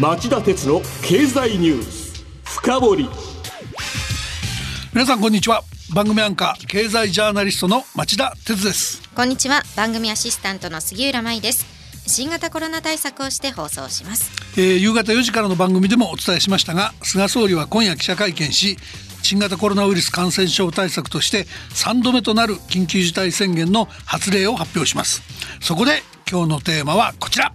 町田鉄の経済ニュース深掘り。皆さんこんにちは。番組アンカー経済ジャーナリストの町田鉄です。こんにちは。番組アシスタントの杉浦舞です。新型コロナ対策をして放送します、えー、夕方4時からの番組でもお伝えしましたが菅総理は今夜記者会見し新型コロナウイルス感染症対策として3度目となる緊急事態宣言の発令を発表します。そこで今日のテーマはこちら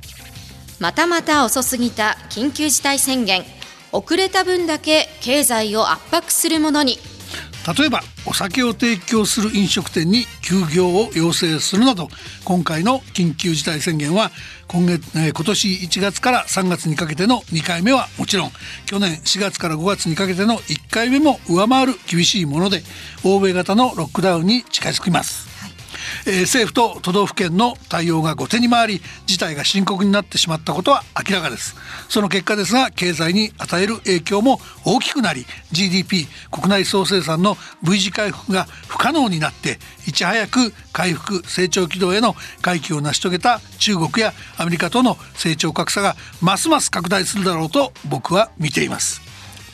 またまた遅すぎた緊急事態宣言遅れた分だけ経済を圧迫するものに例えばお酒を提供する飲食店に休業を要請するなど今回の緊急事態宣言は今月、えー、今年1月から3月にかけての2回目はもちろん去年4月から5月にかけての1回目も上回る厳しいもので欧米型のロックダウンに近づきます。えー、政府と都道府県の対応が後手に回り事態が深刻になってしまったことは明らかです。その結果ですが経済に与える影響も大きくなり GDP 国内総生産の V 字回復が不可能になっていち早く回復成長軌道への回帰を成し遂げた中国やアメリカとの成長格差がますます拡大するだろうと僕は見ています。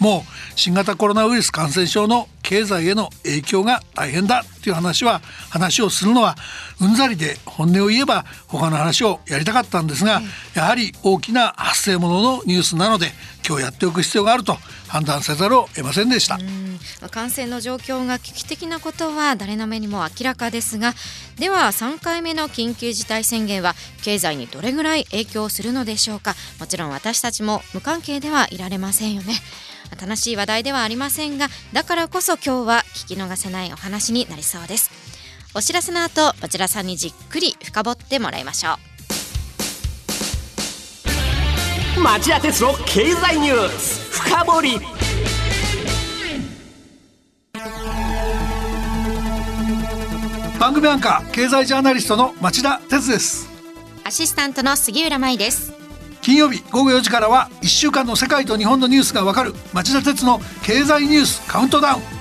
もう新型コロナウイルス感染症の経済への影響が大変だっていう話は話をするのはうんざりで本音を言えば他の話をやりたかったんですが、やはり大きな発生もののニュースなので今日やっておく必要があると判断せざるを得ませんでした。感染の状況が危機的なことは誰の目にも明らかですがでは3回目の緊急事態宣言は経済にどれぐらい影響するのでしょうか。もちろん私たちも無関係ではいられませんよね。楽しい話題ではありませんがだからこそ今日は聞き逃せないお話になりそうです。お知らせの後こちらさんにじっくり深掘ってもらいましょう。町田鉄の経済ニュース深掘り。番組アンカー経済ジャーナリストの町田鉄です。アシスタントの杉浦舞です。金曜日午後4時からは1週間の世界と日本のニュースがわかる町田鉄の経済ニュースカウントダウン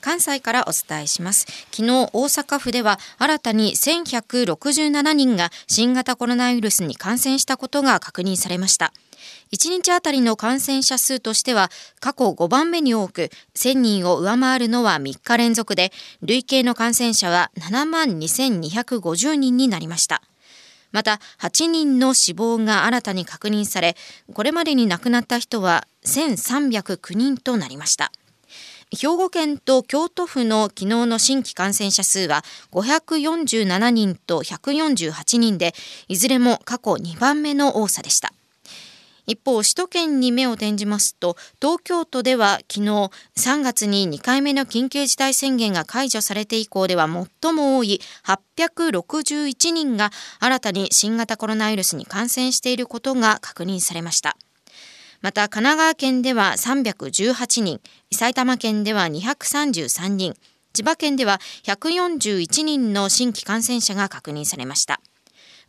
関西からお伝えします。昨日大阪府では新たに1167人が新型コロナウイルスに感染したことが確認されました。1日あたりの感染者数としては過去5番目に多く1000人を上回るのは3日連続で累計の感染者は7万2250人になりました。また8人の死亡が新たに確認されこれまでに亡くなった人は1309人となりました。兵庫県と京都府の昨日の新規感染者数は547人と148人でいずれも過去2番目の多さでした。一方首都圏に目を転じますと東京都では昨日3月に2回目の緊急事態宣言が解除されて以降では最も多い861人が新たに新型コロナウイルスに感染していることが確認されました。また神奈川県では318人埼玉県では233人千葉県では141人の新規感染者が確認されました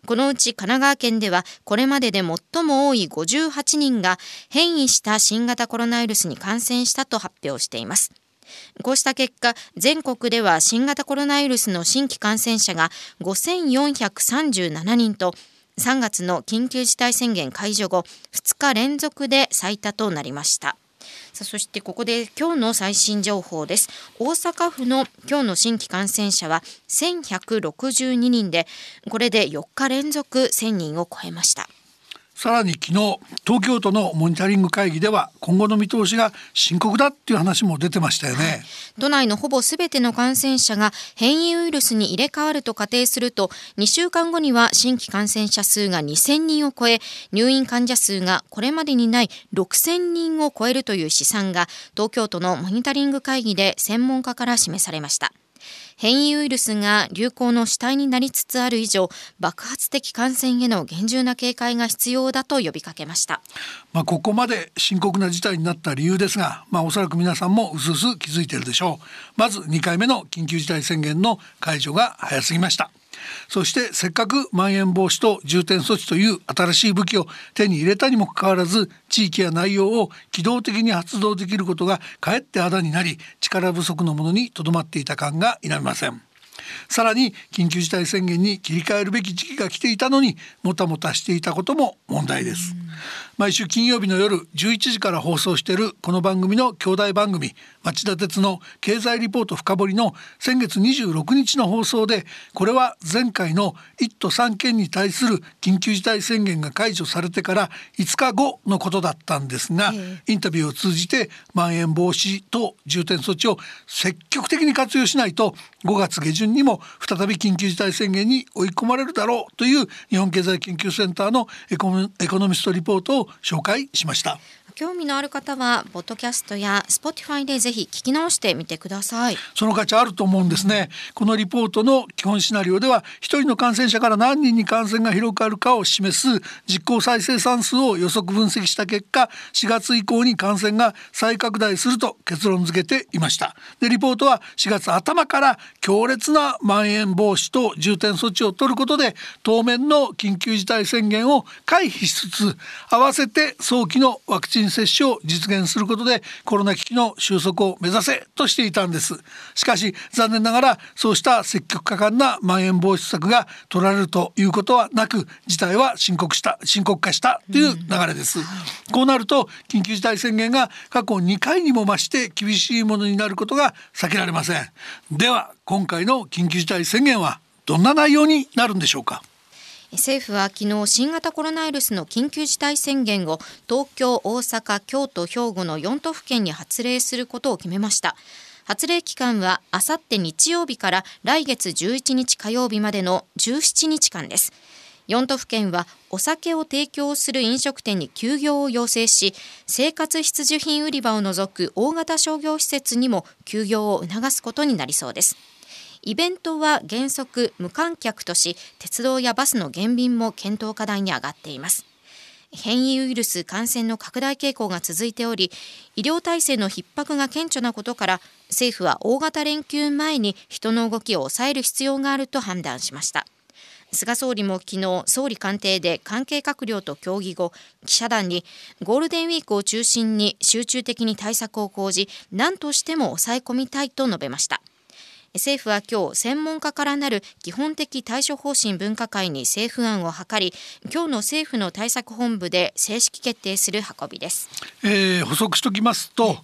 このうち神奈川県ではこれまでで最も多い58人が変異した新型コロナウイルスに感染したと発表しています。こうした結果、全国では新型コロナウイルスの新規感染者が5437人と3月の緊急事態宣言解除後2日連続で最多となりました。さあそしてここで今日の最新情報です大阪府の今日の新規感染者は1162人でこれで4日連続1000人を超えましたさらに昨日東京都のモニタリング会議では今後の見通しが深刻だっていう話も出てましたよね、都内のほぼすべての感染者が変異ウイルスに入れ替わると仮定すると2週間後には新規感染者数が2000人を超え入院患者数がこれまでにない6000人を超えるという試算が東京都のモニタリング会議で専門家から示されました。変異ウイルスが流行の主体になりつつある以上爆発的感染への厳重な警戒が必要だと呼びかけました、まあ、ここまで深刻な事態になった理由ですが、まあ、おそらく皆さんもうすうす気づいているでしょう。まず2回目の緊急事態宣言の解除が早すぎました。そしてせっかくまん延防止と重点措置という新しい武器を手に入れたにもかかわらず地域や内容を機動的に発動できることがかえってあだになり力不足のものにとどまっていた感が否めません。さらに緊急事態宣言に切り替えるべき時期が来ていたのにもたもたしていたことも問題です。毎週金曜日の夜11時から放送しているこの番組の兄弟番組町田鉄の経済リポート深掘りの先月26日の放送でこれは前回の1都3県に対する緊急事態宣言が解除されてから5日後のことだったんですが、インタビューを通じてまん延防止等重点措置を積極的に活用しないと5月下旬にも再び緊急事態宣言に追い込まれるだろうという日本経済研究センターのエコノミストリポートを紹介しました。興味のある方はポッドキャストや Spotify でぜひ聞き直してみてください。その価値あると思うんですね。このリポートの基本シナリオでは一人の感染者から何人に感染が広がるかを示す実効再生産数を予測分析した結果4月以降に感染が再拡大すると結論付けていました。でリポートは4月頭から強烈なまん延防止と重点措置を取ることで当面の緊急事態宣言を回避しつつ合わせて早期のワクチン接種を実現することでコロナ危機の収束を目指せとしていたんです。しかし残念ながらそうした積極果敢なまん延防止策が取られるということはなく事態は深刻した深刻化したという流れです、うん、こうなると緊急事態宣言が過去2回にも増して厳しいものになることが避けられません。では今回の緊急事態宣言はどんな内容になるんでしょうか？政府は昨日新型コロナウイルスの緊急事態宣言を東京、大阪、京都、兵庫の4都府県に発令することを決めました。発令期間はあさって日曜日から来月11日火曜日までの17日間です。4都府県はお酒を提供する飲食店に休業を要請し生活必需品売り場を除く大型商業施設にも休業を促すことになりそうです。イベントは原則無観客とし鉄道やバスの減便も検討課題に上がっています。変異ウイルス感染の拡大傾向が続いており医療体制の逼迫が顕著なことから政府は大型連休前に人の動きを抑える必要があると判断しました。菅総理も昨日総理官邸で関係閣僚と協議後記者団にゴールデンウィークを中心に集中的に対策を講じ何としても抑え込みたいと述べました。政府は今日専門家からなる基本的対処方針分科会に政府案を諮り今日の政府の対策本部で正式決定する運びです、えー、補足しておきますと、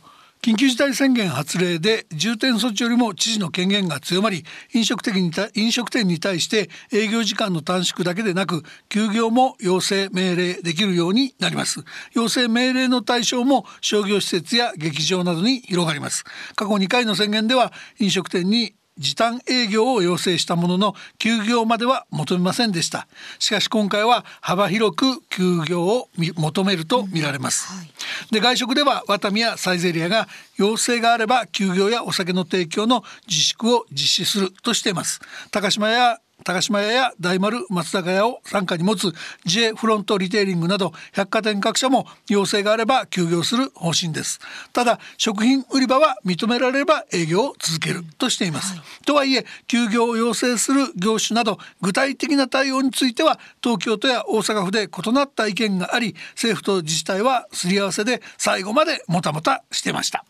緊急事態宣言発令で重点措置よりも知事の権限が強まり飲食店に飲食店に対して営業時間の短縮だけでなく休業も要請命令できるようになります。要請命令の対象も商業施設や劇場などに広がります。過去2回の宣言では飲食店に時短営業を要請したものの休業までは求めませんでした。しかし今回は幅広く休業を求めるとみられます、うんはい、で外食ではワタミやサイゼリアが要請があれば休業やお酒の提供の自粛を実施するとしています。高島や高島屋や大丸松坂屋を傘下に持つ J フロントリテイリングなど百貨店各社も要請があれば休業する方針です。ただ食品売り場は認められれば営業を続けるとしています、はい、とはいえ休業を要請する業種など具体的な対応については東京都や大阪府で異なった意見があり政府と自治体はすり合わせで最後までもたもたしてました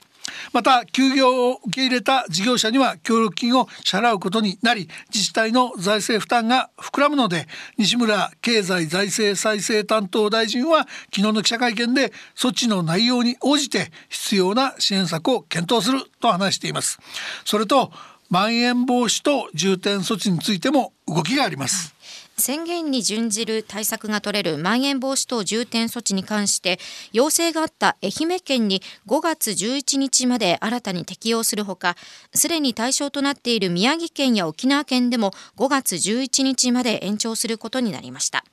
また休業を受け入れた事業者には協力金を支払うことになり自治体の財政負担が膨らむので西村経済財政再生担当大臣は昨日の記者会見で措置の内容に応じて必要な支援策を検討すると話しています。それとまん延防止と重点措置についても動きがあります。宣言に準じる対策が取れるまん延防止等重点措置に関して要請があった愛媛県に5月11日まで新たに適用するほかすでに対象となっている宮城県や沖縄県でも5月11日まで延長することになりました。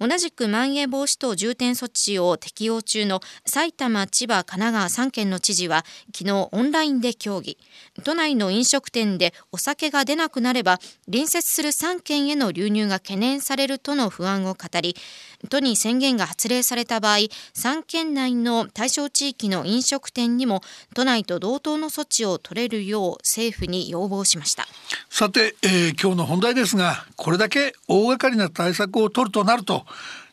同じくまん延防止等重点措置を適用中の埼玉、千葉、神奈川3県の知事は昨日オンラインで協議。都内の飲食店でお酒が出なくなれば隣接する3県への流入が懸念されるとの不安を語り都に宣言が発令された場合3県内の対象地域の飲食店にも都内と同等の措置を取れるよう政府に要望しました。さて、えー、今日の本題ですがこれだけ大掛かりな対策を取るとなると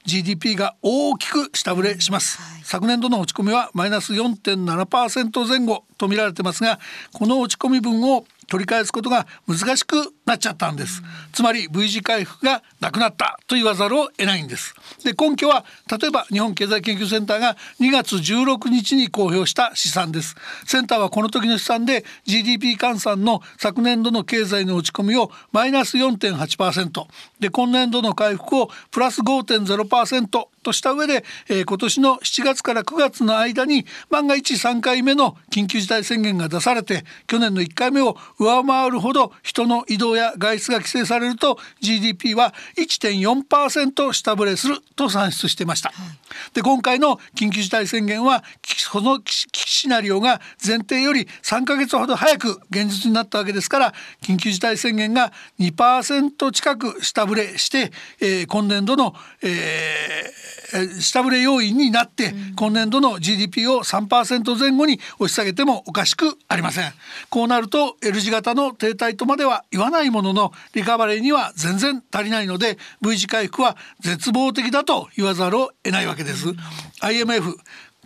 GDP が大きく下振れします、はい、昨年度の落ち込みはマイナス4.7%前後と見られてますがこの落ち込み分を取り返すことが難しくなっちゃったんです、つまり V 字回復がなくなったと言わざるを得ないんです。で根拠は例えば日本経済研究センターが2月16日に公表した試算です。センターはこの時の試算で GDP 換算の昨年度の経済の落ち込みをマイナス4.8%で今年度の回復をプラス5.0%とした上で、えー、今年の7月から9月の間に万が一3回目の緊急事態宣言が出されて去年の1回目を上回るほど人の移動や外出が規制されると GDP は1.4%下振れすると算出していました。で今回の緊急事態宣言はそのシナリオが前提より3ヶ月ほど早く現実になったわけですから緊急事態宣言が2%近く下振れして、えー、今年度の、えー、下振れ要因になって、今年度の GDP を3%前後に押し下げてもおかしくありません。こうなると L 字型の停滞とまでは言わないもののリカバリーには全然足りないので V 字回復は絶望的だと言わざるを得ないわけです。IMF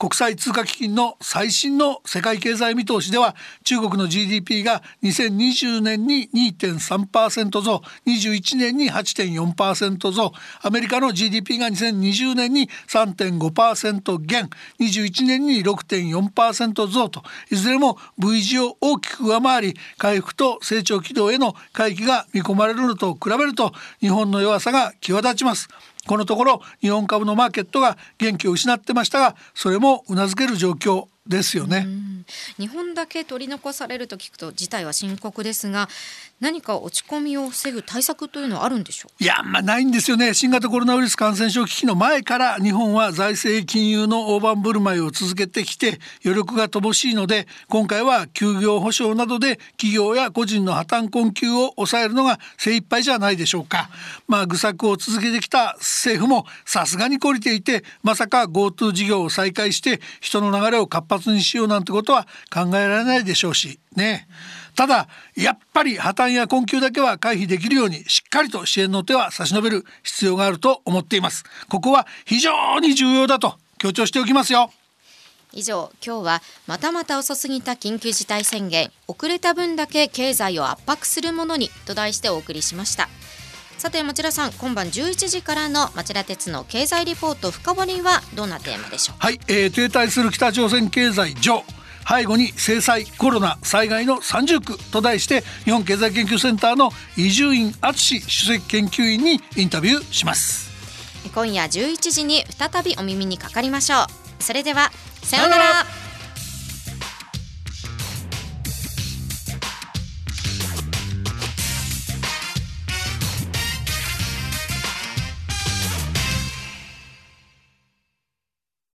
国際通貨基金の最新の世界経済見通しでは中国の GDP が2020年に2.3%増21年に8.4%増アメリカの GDP が2020年に3.5%減21年に6.4%増といずれも V 字を大きく上回り回復と成長軌道への回帰が見込まれるのと比べると日本の弱さが際立ちます。このところ日本株のマーケットが元気を失ってましたがそれもうなずける状況ですよね、日本だけ取り残されると聞くと事態は深刻ですが何か落ち込みを防ぐ対策というのはあるんでしょう？いやまあないんですよね。新型コロナウイルス感染症危機の前から日本は財政金融の大盤振る舞いを続けてきて余力が乏しいので今回は休業保障などで企業や個人の破綻困窮を抑えるのが精一杯じゃないでしょうか。まあ愚策を続けてきた政府もさすがに懲りていてまさか GoTo 事業を再開して人の流れを活発にしようなんてことは考えられないでしょうしね。ただやっぱり破綻や困窮だけは回避できるようにしっかりと支援の手は差し伸べる必要があると思っています。ここは非常に重要だと強調しておきますよ。以上今日はまたまた遅すぎた緊急事態宣言遅れた分だけ経済を圧迫するものにと題してお送りしました。さて町田さん今晩11時からの町田鉄の経済リポート深掘りはどんなテーマでしょう？はい、えー、停滞する北朝鮮経済上背後に制裁コロナ災害の三重苦と題して日本経済研究センターの伊集院敦首席研究員にインタビューします。今夜11時に再びお耳にかかりましょう。それではさようなら